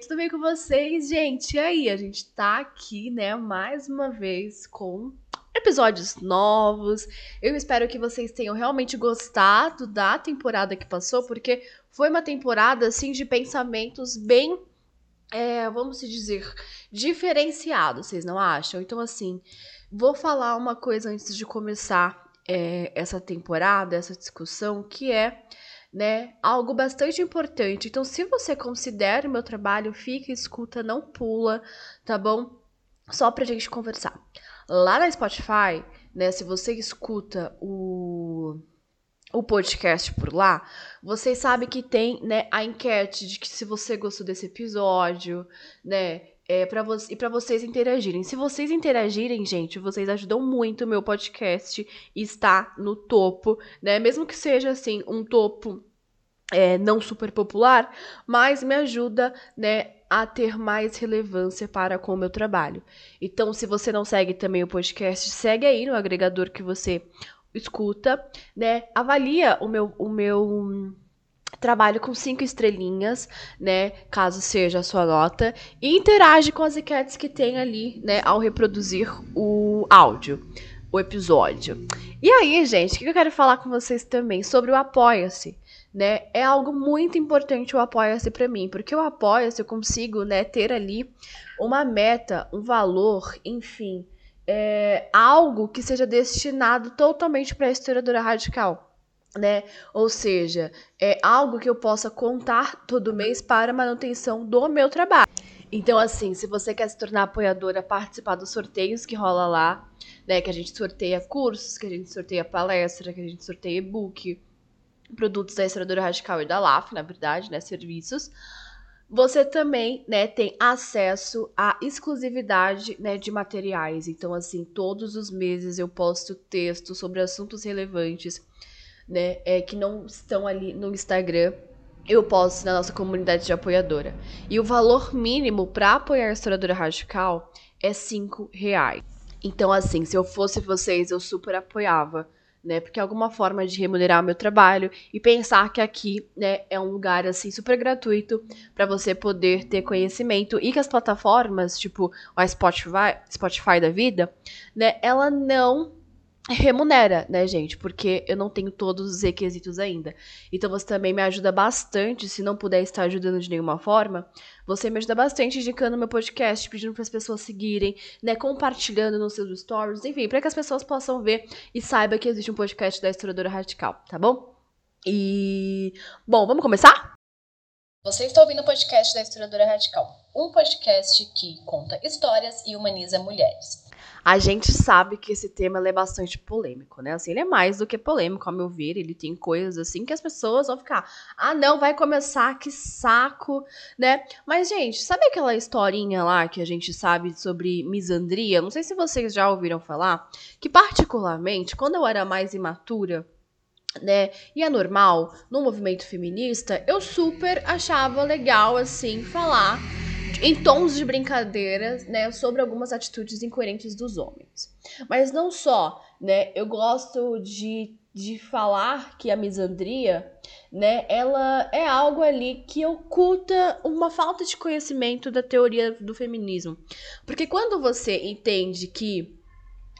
tudo bem com vocês, gente? E aí, a gente tá aqui, né, mais uma vez com episódios novos. Eu espero que vocês tenham realmente gostado da temporada que passou, porque foi uma temporada, assim, de pensamentos bem, é, vamos dizer, diferenciados, vocês não acham? Então, assim, vou falar uma coisa antes de começar é, essa temporada, essa discussão, que é né? Algo bastante importante. Então, se você considera o meu trabalho, fica, escuta, não pula, tá bom? Só pra gente conversar. Lá na Spotify, né, se você escuta o o podcast por lá, vocês sabem que tem, né, a enquete de que se você gostou desse episódio, né, é, para e para vocês interagirem. Se vocês interagirem, gente, vocês ajudam muito o meu podcast está no topo, né? Mesmo que seja assim um topo é, não super popular, mas me ajuda, né, a ter mais relevância para com o meu trabalho. Então, se você não segue também o podcast, segue aí no agregador que você escuta, né? Avalia o meu o meu trabalho com cinco estrelinhas, né? Caso seja a sua nota. E interage com as enquetes que tem ali, né? Ao reproduzir o áudio, o episódio. E aí, gente, o que eu quero falar com vocês também sobre o Apoia-se. Né, é algo muito importante o Apoia-se para mim, porque o Apoia-se eu consigo, né, ter ali uma meta, um valor, enfim, é, algo que seja destinado totalmente para a historiadora radical né? Ou seja, é algo que eu possa contar todo mês para manutenção do meu trabalho. Então, assim, se você quer se tornar apoiadora, participar dos sorteios que rola lá, né? Que a gente sorteia cursos, que a gente sorteia palestra, que a gente sorteia e-book, produtos da Estradora Radical e da LAF, na verdade, né? Serviços. Você também, né, tem acesso à exclusividade, né, de materiais. Então, assim, todos os meses eu posto textos sobre assuntos relevantes né, é, que não estão ali no Instagram, eu posto na nossa comunidade de apoiadora. E o valor mínimo para apoiar a Estouradora Radical é 5 reais. Então, assim, se eu fosse vocês, eu super apoiava, né? Porque é alguma forma de remunerar o meu trabalho e pensar que aqui, né, é um lugar assim super gratuito para você poder ter conhecimento e que as plataformas, tipo a Spotify, Spotify da vida, né, ela não remunera, né, gente? Porque eu não tenho todos os requisitos ainda. Então você também me ajuda bastante, se não puder estar ajudando de nenhuma forma, você me ajuda bastante indicando meu podcast, pedindo para as pessoas seguirem, né, compartilhando nos seus stories, enfim, para que as pessoas possam ver e saibam que existe um podcast da Historiadora Radical, tá bom? E bom, vamos começar? Você está ouvindo o podcast da Historiadora Radical, um podcast que conta histórias e humaniza mulheres. A gente sabe que esse tema é bastante polêmico, né? Assim, ele é mais do que polêmico, ao meu ver. Ele tem coisas assim que as pessoas vão ficar, ah, não, vai começar, que saco, né? Mas, gente, sabe aquela historinha lá que a gente sabe sobre misandria? Não sei se vocês já ouviram falar, que particularmente, quando eu era mais imatura, né? E é normal, no movimento feminista, eu super achava legal, assim, falar em tons de brincadeira, né, sobre algumas atitudes incoerentes dos homens. Mas não só, né, eu gosto de, de falar que a misandria, né, ela é algo ali que oculta uma falta de conhecimento da teoria do feminismo. Porque quando você entende que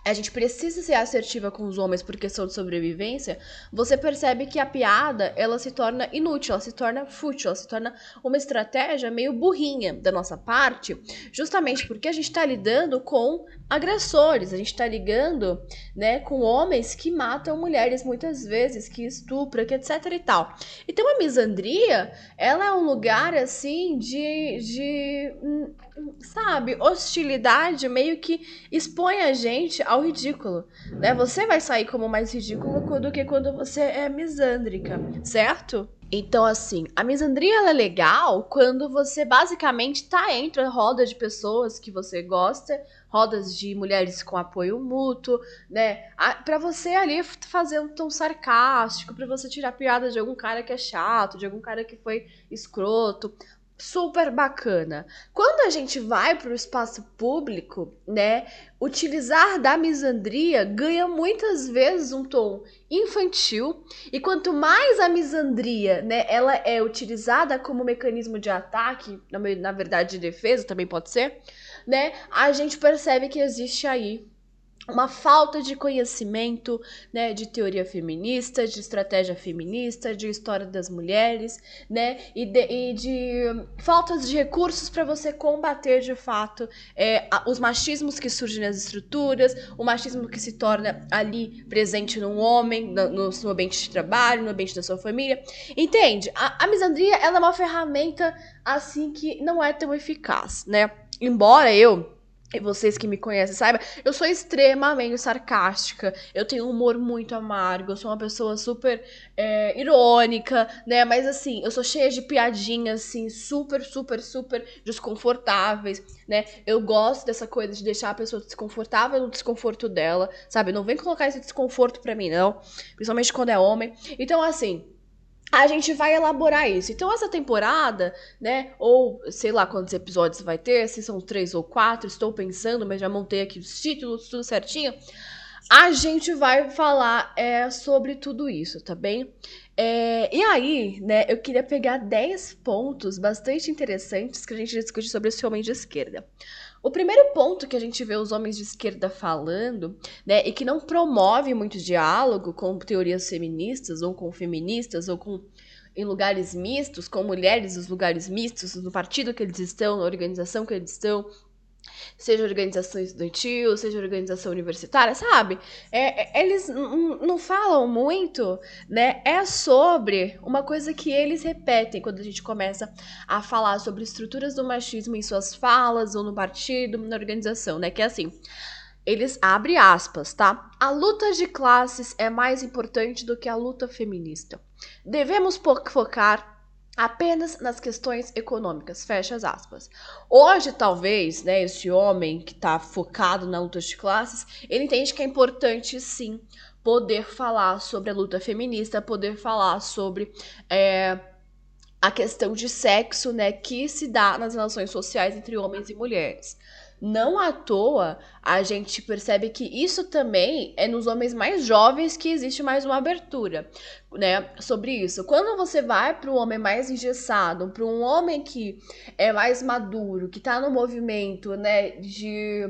a gente precisa ser assertiva com os homens por questão de sobrevivência, você percebe que a piada, ela se torna inútil, ela se torna fútil, ela se torna uma estratégia meio burrinha da nossa parte, justamente porque a gente está lidando com agressores, a gente está ligando, né, com homens que matam mulheres muitas vezes, que estupram, que etc e tal. Então a misandria, ela é um lugar assim de, de hum, sabe, hostilidade meio que expõe a gente ao ridículo, né? Você vai sair como mais ridículo do que quando você é misândrica, certo? Então, assim, a misandria é legal quando você basicamente tá entre a roda de pessoas que você gosta, rodas de mulheres com apoio mútuo, né? Para você ali fazer um tom sarcástico, para você tirar piada de algum cara que é chato, de algum cara que foi escroto. super bacana. Quando a gente vai para o espaço público, né, utilizar da misandria ganha muitas vezes um tom infantil e quanto mais a misandria, né, ela é utilizada como mecanismo de ataque, na, verdade de defesa também pode ser, né, a gente percebe que existe aí uma falta de conhecimento, né, de teoria feminista, de estratégia feminista, de história das mulheres, né, e de, e de faltas de recursos para você combater de fato é, os machismos que surgem nas estruturas, o machismo que se torna ali presente num homem, no, no ambiente de trabalho, no ambiente da sua família, entende? A, a misandria ela é uma ferramenta assim que não é tão eficaz, né? Embora eu e vocês que me conhecem saibam, eu sou extremamente sarcástica, eu tenho um humor muito amargo, eu sou uma pessoa super é, irônica, né? Mas assim, eu sou cheia de piadinhas, assim, super, super, super desconfortáveis, né? Eu gosto dessa coisa de deixar a pessoa desconfortável no desconforto dela, sabe? Não vem colocar esse desconforto pra mim, não. Principalmente quando é homem. Então, assim, a gente vai elaborar isso. Então, essa temporada, né? Ou sei lá quantos episódios vai ter, se são três ou quatro, estou pensando, mas já montei aqui os títulos, tudo certinho. A gente vai falar é, sobre tudo isso, tá bem? É, e aí, né, eu queria pegar 10 pontos bastante interessantes que a gente discute sobre esse homem de esquerda. O primeiro ponto que a gente vê os homens de esquerda falando, né, e que não promove muito diálogo com teorias feministas, ou com feministas, ou com em lugares mistos, com mulheres nos lugares mistos, no partido que eles estão, na organização que eles estão, seja organização estudantil, seja organização universitária, sabe? É, é eles não falam muito, né? É sobre uma coisa que eles repetem quando a gente começa a falar sobre estruturas do machismo em suas falas, ou no partido, na organização, né? Que é assim. Eles abrem aspas, tá? A luta de classes é mais importante do que a luta feminista. Devemos focar apenas nas questões econômicas, fecha as aspas. Hoje, talvez, né, esse homem que está focado na luta de classes, ele entende que é importante, sim, poder falar sobre a luta feminista, poder falar sobre é, a questão de sexo, né, que se dá nas relações sociais entre homens e mulheres. Não à toa, a gente percebe que isso também é nos homens mais jovens que existe mais uma abertura, né, sobre isso. Quando você vai para um homem mais engessado, para um homem que é mais maduro, que está no movimento, né, de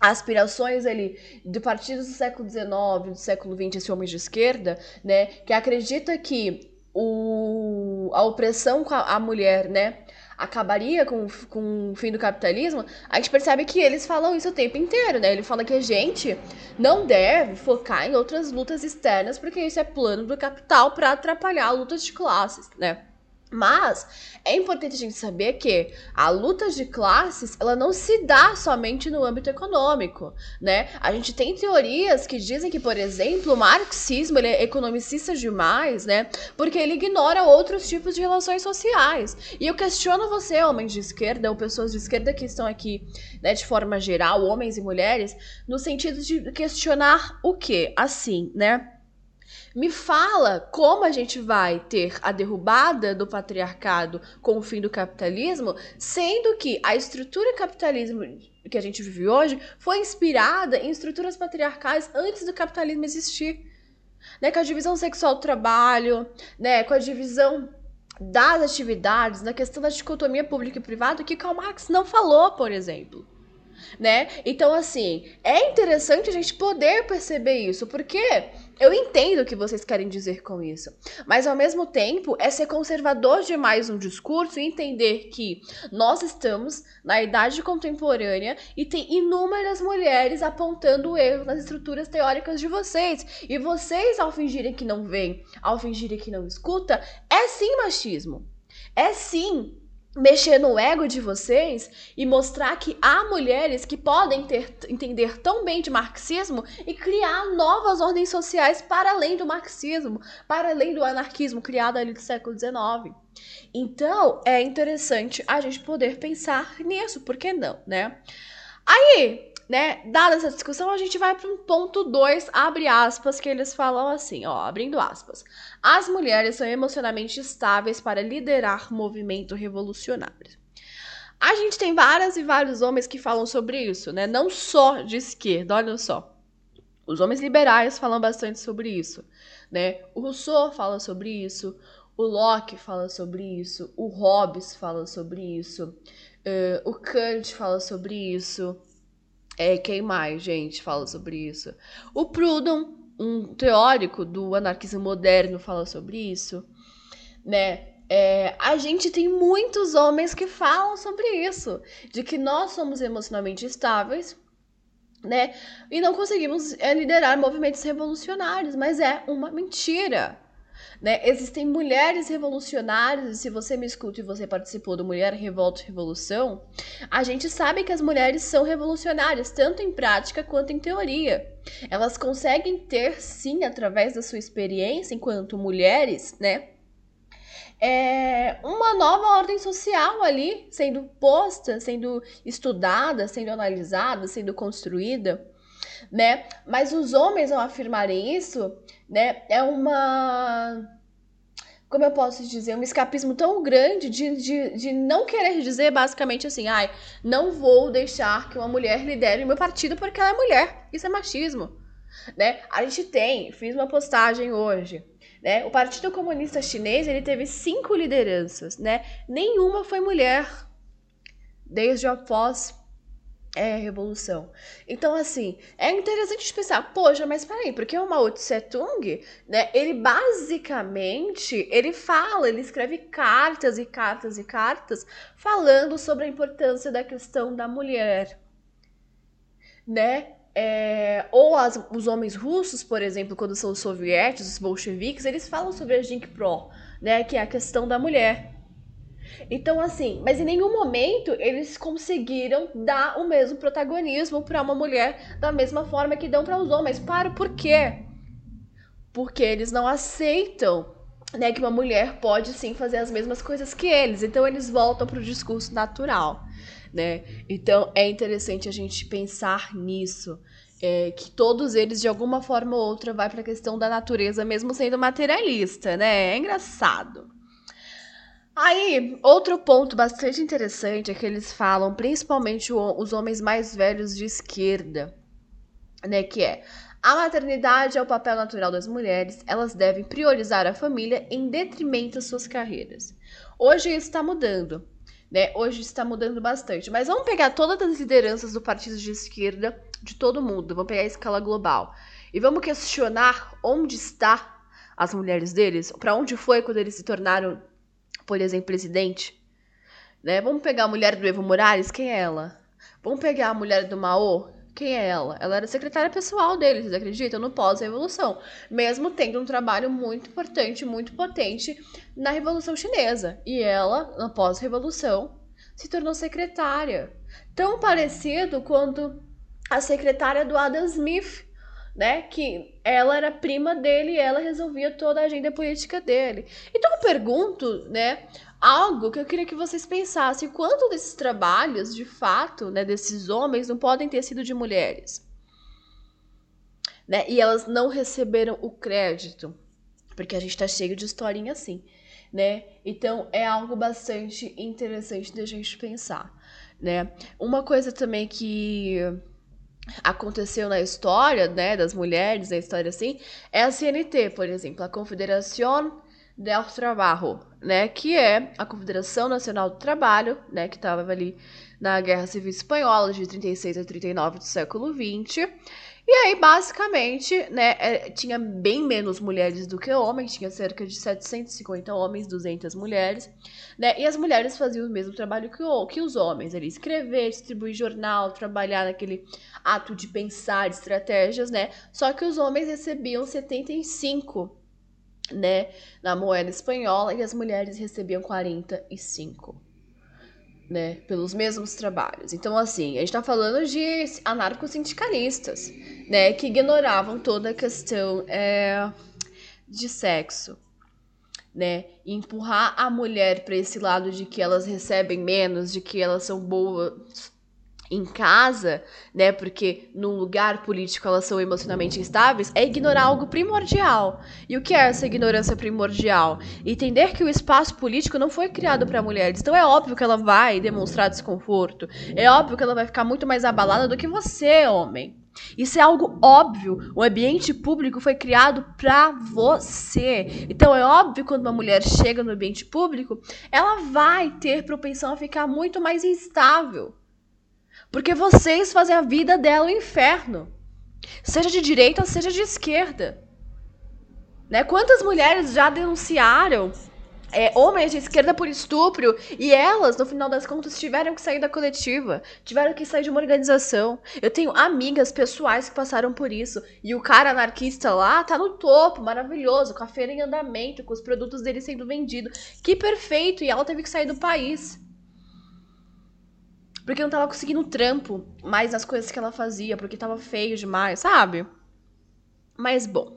aspirações ali do partidos do século XIX, do século XX, esse homem de esquerda, né, que acredita que o, a opressão com a, a mulher, né, acabaria com, com o fim do capitalismo, a gente percebe que eles falam isso o tempo inteiro, né? Ele fala que a gente não deve focar em outras lutas externas, porque isso é plano do capital para atrapalhar lutas de classes, né? Mas é importante a gente saber que a luta de classes ela não se dá somente no âmbito econômico, né? A gente tem teorias que dizem que, por exemplo, o marxismo ele é economicista demais, né? Porque ele ignora outros tipos de relações sociais. E eu questiono você, homens de esquerda ou pessoas de esquerda que estão aqui, né, de forma geral, homens e mulheres, no sentido de questionar o quê? Assim, né? Me fala como a gente vai ter a derrubada do patriarcado com o fim do capitalismo, sendo que a estrutura capitalismo que a gente vive hoje foi inspirada em estruturas patriarcais antes do capitalismo existir. Né, com a divisão sexual do trabalho, né, com a divisão das atividades, na questão da dicotomia pública e privada, que Karl Marx não falou, por exemplo né? Então, assim, é interessante a gente poder perceber isso, porque eu entendo o que vocês querem dizer com isso, mas ao mesmo tempo é ser conservador demais um discurso e entender que nós estamos na idade contemporânea e tem inúmeras mulheres apontando erros nas estruturas teóricas de vocês. E vocês, ao fingirem que não veem, ao fingirem que não escuta, é sim machismo. É sim mexer no ego de vocês e mostrar que há mulheres que podem ter, entender tão bem de marxismo e criar novas ordens sociais para além do marxismo, para além do anarquismo criado ali do século XIX. Então, é interessante a gente poder pensar nisso, por que não, né? Aí, né, dada essa discussão, a gente vai para um ponto 2, abre aspas, que eles falam assim, ó, abrindo aspas. As mulheres são emocionalmente estáveis para liderar movimento revolucionário. A gente tem várias e vários homens que falam sobre isso, né? Não só de esquerda, olha só. Os homens liberais falam bastante sobre isso, né? O Rousseau fala sobre isso, o Locke fala sobre isso, o Hobbes fala sobre isso, uh, o Kant fala sobre isso, é, quem mais, gente, fala sobre isso? O Proudhon, um teórico do anarquismo moderno, fala sobre isso, né? É, a gente tem muitos homens que falam sobre isso, de que nós somos emocionalmente estáveis, né? E não conseguimos é, liderar movimentos revolucionários, mas é uma mentira. Né? Existem mulheres revolucionárias, e se você me escuta e você participou do Mulher Revolta Revolução, a gente sabe que as mulheres são revolucionárias, tanto em prática quanto em teoria. Elas conseguem ter, sim, através da sua experiência enquanto mulheres, né? É uma nova ordem social ali sendo posta, sendo estudada, sendo analisada, sendo construída, né? Mas os homens, ao afirmarem isso, né? É uma. Como eu posso dizer? Um escapismo tão grande de, de, de não querer dizer basicamente assim, ai, não vou deixar que uma mulher lidere o meu partido porque ela é mulher. Isso é machismo. Né? A gente tem, fiz uma postagem hoje, né? O Partido Comunista Chinês ele teve cinco lideranças, né? Nenhuma foi mulher desde após é revolução. Então, assim, é interessante pensar, poxa, mas peraí, porque o Mao Tse Tung, né, ele basicamente, ele fala, ele escreve cartas e cartas e cartas falando sobre a importância da questão da mulher, né? É, ou as, os homens russos, por exemplo, quando são os sovietes, os bolcheviques, eles falam sobre a Jinkpro, né, que é a questão da mulher. Então, assim, mas em nenhum momento eles conseguiram dar o mesmo protagonismo para uma mulher da mesma forma que dão para os homens. Para por quê? Porque eles não aceitam né, que uma mulher pode sim fazer as mesmas coisas que eles. Então eles voltam para o discurso natural, né? Então é interessante a gente pensar nisso. É, que todos eles, de alguma forma ou outra, vai para a questão da natureza, mesmo sendo materialista, né? É engraçado. Aí, outro ponto bastante interessante é que eles falam, principalmente os homens mais velhos de esquerda, né, que é a maternidade é o papel natural das mulheres, elas devem priorizar a família em detrimento às suas carreiras. Hoje isso está mudando, né? Hoje está mudando bastante. Mas vamos pegar todas as lideranças do partido de esquerda de todo mundo, vamos pegar a escala global e vamos questionar onde está as mulheres deles, para onde foi quando eles se tornaram por exemplo, presidente, né? Vamos pegar a mulher do Evo Morales, quem é ela? Vamos pegar a mulher do Mao, quem é ela? Ela era secretária pessoal dele, vocês acreditam? No pós-revolução. Mesmo tendo um trabalho muito importante, muito potente na Revolução Chinesa. E ela, na pós-revolução, se tornou secretária. Tão parecido quanto a secretária do Adam Smith, né? Que ela era prima dele e ela resolvia toda a agenda política dele. Então eu pergunto, né? Algo que eu queria que vocês pensassem: quanto desses trabalhos, de fato, né, desses homens, não podem ter sido de mulheres? Né? E elas não receberam o crédito, porque a gente tá cheio de historinha assim, né? Então é algo bastante interessante da gente pensar, né? Uma coisa também que aconteceu na história, né, das mulheres, na história assim, é a CNT, por exemplo, a Confederação del Trabajo, né, que é a Confederação Nacional do Trabalho, né, que estava ali na Guerra Civil Espanhola de 36 a 39 do século 20 e aí, basicamente, né, é, tinha bem menos mulheres do que homens, tinha cerca de 750 homens, 200 mulheres, né, e as mulheres faziam o mesmo trabalho que, o, que os homens, ali, escrever, distribuir jornal, trabalhar naquele ato de pensar estratégias, né, só que os homens recebiam 75, né, na moeda espanhola, e as mulheres recebiam 45 né, pelos mesmos trabalhos. Então, assim, a gente está falando de anarcosindicalistas, né, que ignoravam toda a questão é, de sexo, né, e empurrar a mulher para esse lado de que elas recebem menos, de que elas são boas em casa, né, porque num lugar político elas são emocionalmente instáveis, é ignorar algo primordial. E o que é essa ignorância primordial? Entender que o espaço político não foi criado para mulheres. Então é óbvio que ela vai demonstrar desconforto. É óbvio que ela vai ficar muito mais abalada do que você, homem. Isso é algo óbvio. O ambiente público foi criado para você. Então é óbvio quando uma mulher chega no ambiente público, ela vai ter propensão a ficar muito mais instável. Porque vocês fazem a vida dela um inferno. Seja de direita seja de esquerda. Né? Quantas mulheres já denunciaram é, homens de esquerda por estupro e elas, no final das contas, tiveram que sair da coletiva, tiveram que sair de uma organização. Eu tenho amigas pessoais que passaram por isso e o cara anarquista lá tá no topo, maravilhoso, com a feira em andamento, com os produtos dele sendo vendidos. Que perfeito! E ela teve que sair do país. Porque não tava conseguindo trampo mais nas coisas que ela fazia, porque tava feio demais, sabe? Mas bom.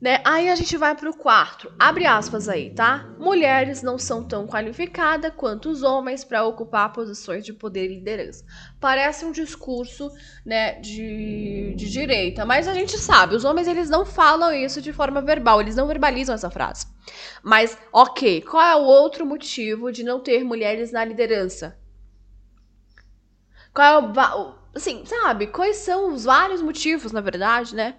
Né? Aí a gente vai pro quarto. Abre aspas aí, tá? Mulheres não são tão qualificadas quanto os homens para ocupar posições de poder e liderança. Parece um discurso, né, de, de direita, mas a gente sabe, os homens eles não falam isso de forma verbal, eles não verbalizam essa frase. Mas, ok, qual é o outro motivo de não ter mulheres na liderança? Qual é o. Assim, sabe? Quais são os vários motivos, na verdade, né?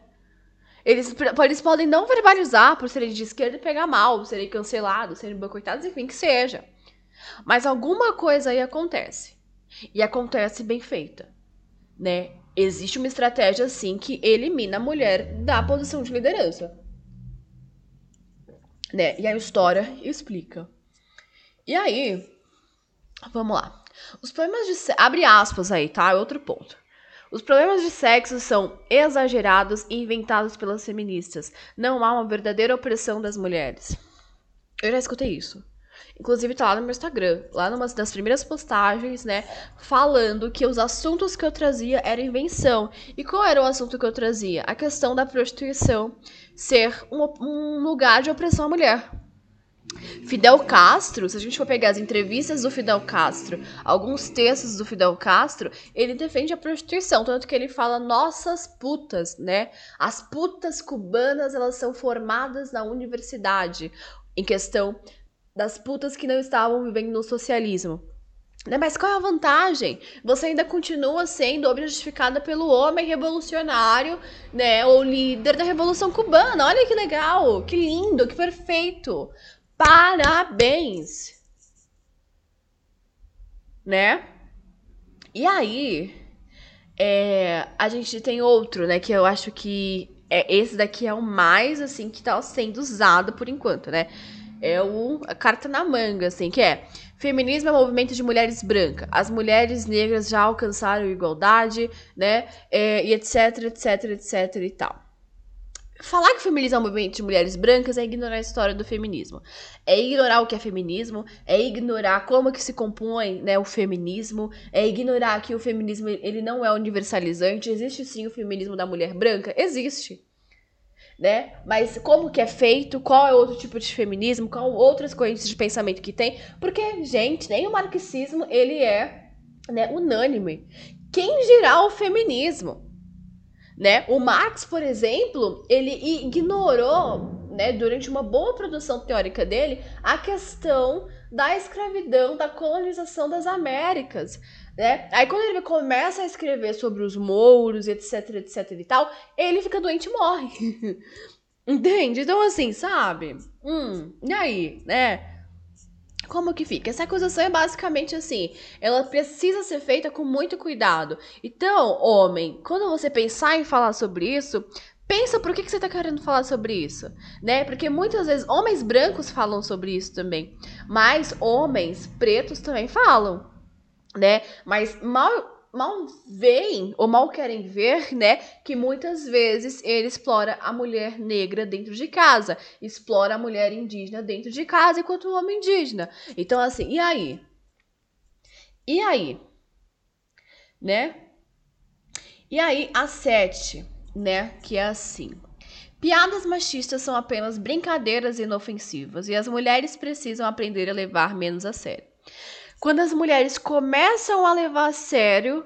Eles, eles podem não verbalizar por serem de esquerda e pegar mal, serem cancelados, serem boicotados, enfim, que seja. Mas alguma coisa aí acontece. E acontece bem feita, né? Existe uma estratégia assim que elimina a mulher da posição de liderança. Né? E a história explica. E aí, vamos lá. Os problemas de abre aspas aí, tá? É outro ponto. Os problemas de sexo são exagerados e inventados pelas feministas. Não há uma verdadeira opressão das mulheres. Eu já escutei isso. Inclusive tá lá no meu Instagram, lá numa das primeiras postagens, né, falando que os assuntos que eu trazia eram invenção. E qual era o assunto que eu trazia? A questão da prostituição ser um, um lugar de opressão à mulher. Fidel Castro, se a gente for pegar as entrevistas do Fidel Castro, alguns textos do Fidel Castro, ele defende a prostituição, tanto que ele fala nossas putas, né? As putas cubanas, elas são formadas na universidade, em questão das putas que não estavam vivendo no socialismo. Né? Mas qual é a vantagem? Você ainda continua sendo objetificada pelo homem revolucionário, né? Ou líder da Revolução Cubana. Olha que legal, que lindo, que perfeito. Parabéns! Né? E aí, é, a gente tem outro, né? Que eu acho que é, esse daqui é o mais, assim, que tá sendo usado por enquanto, né? É o, a carta na manga, assim, que é Feminismo é um movimento de mulheres brancas. As mulheres negras já alcançaram igualdade, né? É, e etc, etc, etc e tal. Falar que o feminismo é um movimento de mulheres brancas é ignorar a história do feminismo. É ignorar o que é feminismo, é ignorar como que se compõe né, o feminismo, é ignorar que o feminismo ele não é universalizante. Existe sim o feminismo da mulher branca? Existe. Né? Mas como que é feito? Qual é outro tipo de feminismo? Qual outras correntes de pensamento que tem? Porque, gente, nem o marxismo ele é né, unânime. Quem dirá o feminismo? Né? O Marx, por exemplo, ele ignorou, né, durante uma boa produção teórica dele, a questão da escravidão, da colonização das Américas. Né? Aí quando ele começa a escrever sobre os mouros, etc, etc e tal, ele fica doente e morre. Entende? Então, assim, sabe? Hum, e aí, né? Como que fica? Essa acusação é basicamente assim: ela precisa ser feita com muito cuidado. Então, homem, quando você pensar em falar sobre isso, pensa por que, que você está querendo falar sobre isso, né? Porque muitas vezes homens brancos falam sobre isso também, mas homens pretos também falam, né? Mas mal mal veem ou mal querem ver, né, que muitas vezes ele explora a mulher negra dentro de casa, explora a mulher indígena dentro de casa enquanto o homem indígena. Então assim, e aí? E aí? Né? E aí a sete, né, que é assim. Piadas machistas são apenas brincadeiras inofensivas e as mulheres precisam aprender a levar menos a sério. Quando as mulheres começam a levar a sério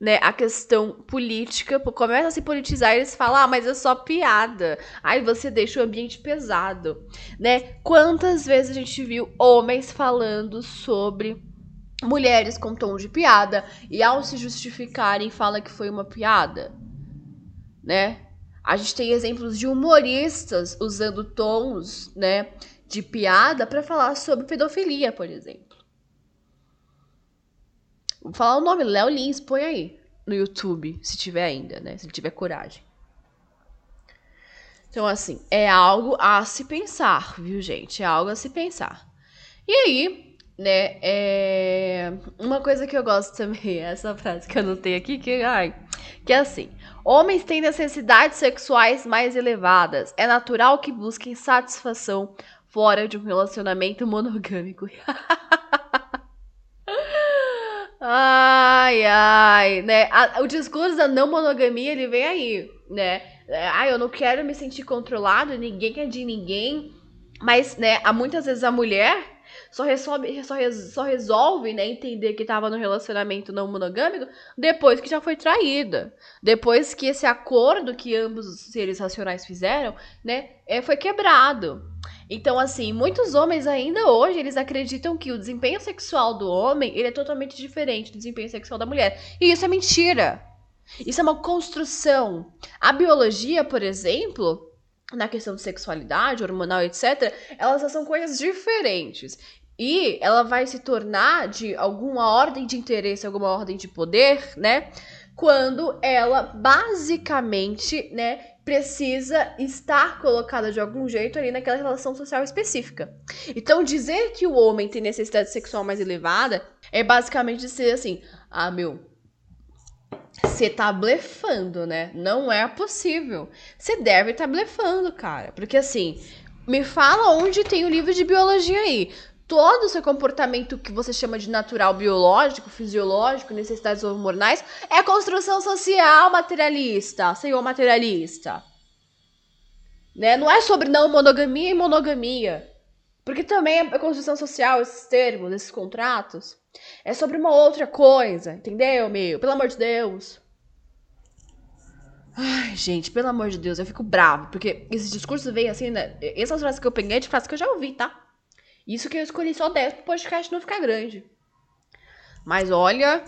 né, a questão política, começa a se politizar, eles falam, ah, mas é só piada. Aí você deixa o ambiente pesado, né? Quantas vezes a gente viu homens falando sobre mulheres com tom de piada e ao se justificarem fala que foi uma piada, né? A gente tem exemplos de humoristas usando tons, né, de piada para falar sobre pedofilia, por exemplo. Vou falar o nome, Léo Lins, põe aí no YouTube, se tiver ainda, né? Se tiver coragem. Então, assim, é algo a se pensar, viu, gente? É algo a se pensar. E aí, né, é... uma coisa que eu gosto também, essa frase que eu anotei aqui, que, ai, que é assim: homens têm necessidades sexuais mais elevadas. É natural que busquem satisfação fora de um relacionamento monogâmico. Ai, ai, né? A, o discurso da não monogamia, ele vem aí, né? É, ai, eu não quero me sentir controlado, ninguém quer de ninguém. Mas, né, há muitas vezes a mulher só resolve, só, só resolve né, entender que estava no relacionamento não monogâmico depois que já foi traída. Depois que esse acordo que ambos os seres racionais fizeram, né, é, foi quebrado. Então, assim, muitos homens ainda hoje, eles acreditam que o desempenho sexual do homem, ele é totalmente diferente do desempenho sexual da mulher. E isso é mentira. Isso é uma construção. A biologia, por exemplo, na questão de sexualidade, hormonal, etc., elas são coisas diferentes. E ela vai se tornar de alguma ordem de interesse, alguma ordem de poder, né? Quando ela basicamente, né, precisa estar colocada de algum jeito ali naquela relação social específica. Então, dizer que o homem tem necessidade sexual mais elevada é basicamente dizer assim: ah, meu, você tá blefando, né? Não é possível. Você deve estar tá blefando, cara. Porque assim, me fala onde tem o livro de biologia aí todo o seu comportamento que você chama de natural biológico, fisiológico, necessidades hormonais, é construção social materialista, senhor materialista. Né? Não é sobre não monogamia e monogamia. Porque também é construção social, esses termos, esses contratos. É sobre uma outra coisa, entendeu, meu? Pelo amor de Deus. Ai, gente, pelo amor de Deus, eu fico bravo, porque esse discurso veio assim, né? Essas frases que eu peguei de frases que eu já ouvi, tá? Isso que eu escolhi só 10 pro podcast não ficar grande. Mas olha,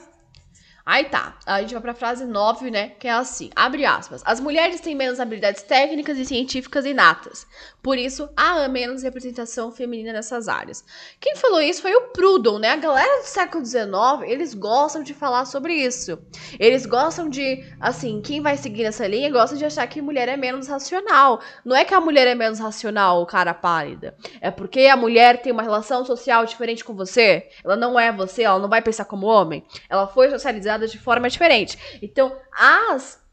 Aí tá, a gente vai pra frase 9, né? Que é assim: abre aspas. As mulheres têm menos habilidades técnicas e científicas inatas. Por isso, há menos representação feminina nessas áreas. Quem falou isso foi o Proudhon, né? A galera do século XIX, eles gostam de falar sobre isso. Eles gostam de, assim, quem vai seguir nessa linha gosta de achar que mulher é menos racional. Não é que a mulher é menos racional, cara pálida. É porque a mulher tem uma relação social diferente com você. Ela não é você, ela não vai pensar como homem. Ela foi socializada de forma diferente. Então, as.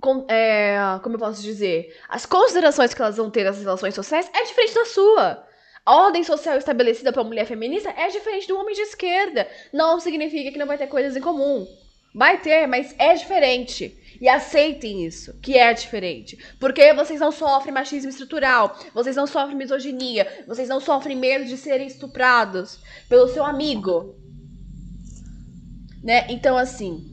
Com, é, como eu posso dizer? As considerações que elas vão ter nas relações sociais é diferente da sua. A ordem social estabelecida para a mulher feminista é diferente do homem de esquerda. Não significa que não vai ter coisas em comum. Vai ter, mas é diferente. E aceitem isso, que é diferente. Porque vocês não sofrem machismo estrutural, vocês não sofrem misoginia, vocês não sofrem medo de serem estuprados pelo seu amigo, né? Então, assim,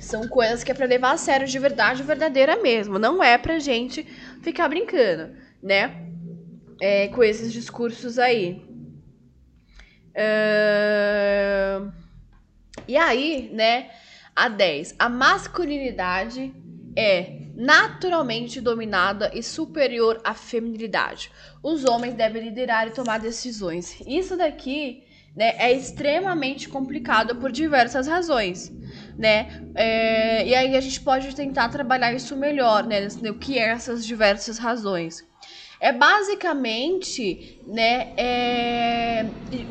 são coisas que é pra levar a sério de verdade, verdadeira mesmo. Não é pra gente ficar brincando, né? É, com esses discursos aí. Uh... E aí, né? A 10. A masculinidade é naturalmente dominada e superior à feminilidade. Os homens devem liderar e tomar decisões. Isso daqui né, é extremamente complicado por diversas razões, né? É, e aí a gente pode tentar trabalhar isso melhor, né? O que é essas diversas razões? É basicamente, né, é,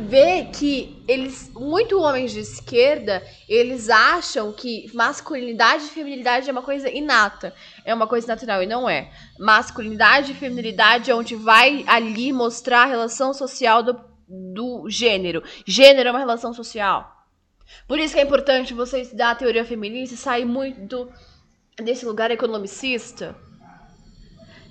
ver que eles, muito homens de esquerda, eles acham que masculinidade e feminilidade é uma coisa inata, é uma coisa natural e não é. Masculinidade e feminilidade é onde vai ali mostrar a relação social do do gênero. Gênero é uma relação social. Por isso que é importante você estudar a teoria feminista e sair muito desse lugar economicista.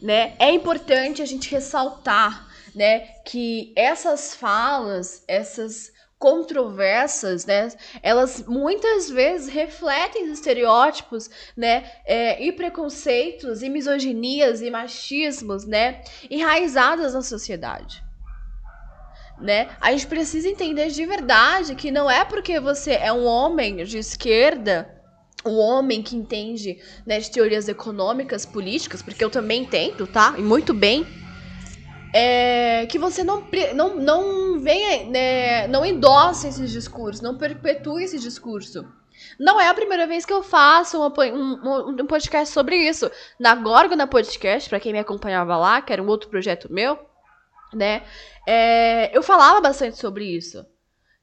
Né? É importante a gente ressaltar né, que essas falas, essas controversas, né? Elas muitas vezes refletem estereótipos, né? É, e preconceitos, e misoginias, e machismos, né? Enraizadas na sociedade. Né? A gente precisa entender de verdade que não é porque você é um homem de esquerda um homem que entende né, de teorias econômicas, políticas, porque eu também entendo, tá? E muito bem. É, que você não, não, não venha, né, não endosse esses discursos, não perpetue esse discurso. Não é a primeira vez que eu faço um, um, um podcast sobre isso. Na Gorgona Podcast, para quem me acompanhava lá, que era um outro projeto meu, né? É, eu falava bastante sobre isso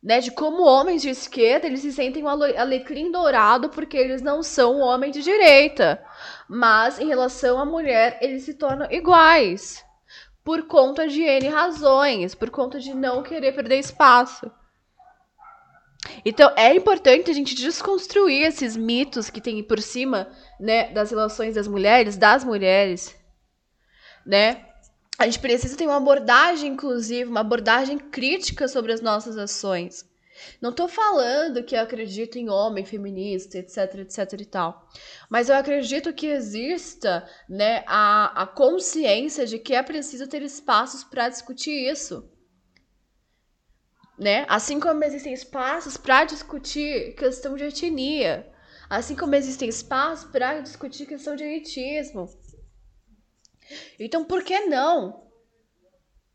né, de como homens de esquerda eles se sentem um alecrim dourado porque eles não são homem de direita. Mas em relação à mulher, eles se tornam iguais. Por conta de N razões, por conta de não querer perder espaço. Então é importante a gente desconstruir esses mitos que tem por cima, né, das relações das mulheres, das mulheres, né? A gente precisa ter uma abordagem inclusive, uma abordagem crítica sobre as nossas ações. Não tô falando que eu acredito em homem feminista, etc, etc e tal. Mas eu acredito que exista, né, a, a consciência de que é preciso ter espaços para discutir isso. Né? Assim como existem espaços para discutir questão de etnia. Assim como existem espaços para discutir questão de elitismo. Então, por que não?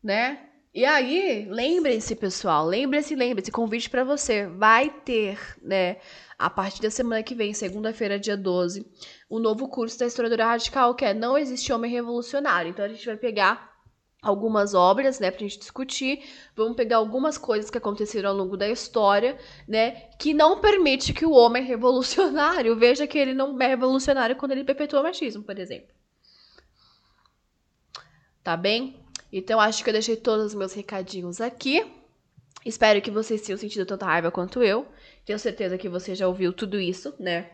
Né? E aí, lembrem-se, pessoal, lembrem-se, lembrem-se, convite para você. Vai ter, né, a partir da semana que vem, segunda-feira, dia 12, o um novo curso da historiadora radical, que é Não Existe Homem Revolucionário. Então, a gente vai pegar algumas obras, né, pra gente discutir. Vamos pegar algumas coisas que aconteceram ao longo da história, né, que não permite que o homem revolucionário veja que ele não é revolucionário quando ele perpetua o machismo, por exemplo tá bem? Então acho que eu deixei todos os meus recadinhos aqui. Espero que vocês tenham sentido tanta raiva quanto eu. Tenho certeza que você já ouviu tudo isso, né?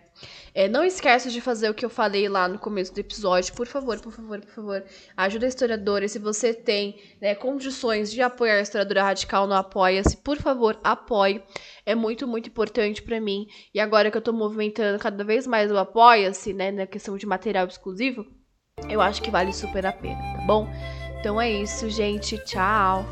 É, não esqueça de fazer o que eu falei lá no começo do episódio. Por favor, por favor, por favor. Ajuda a historiadora. Se você tem né, condições de apoiar a historiadora radical no Apoia-se, por favor, apoie. É muito, muito importante para mim. E agora que eu tô movimentando cada vez mais o Apoia-se, né, na questão de material exclusivo, eu acho que vale super a pena, tá bom? Então é isso, gente. Tchau!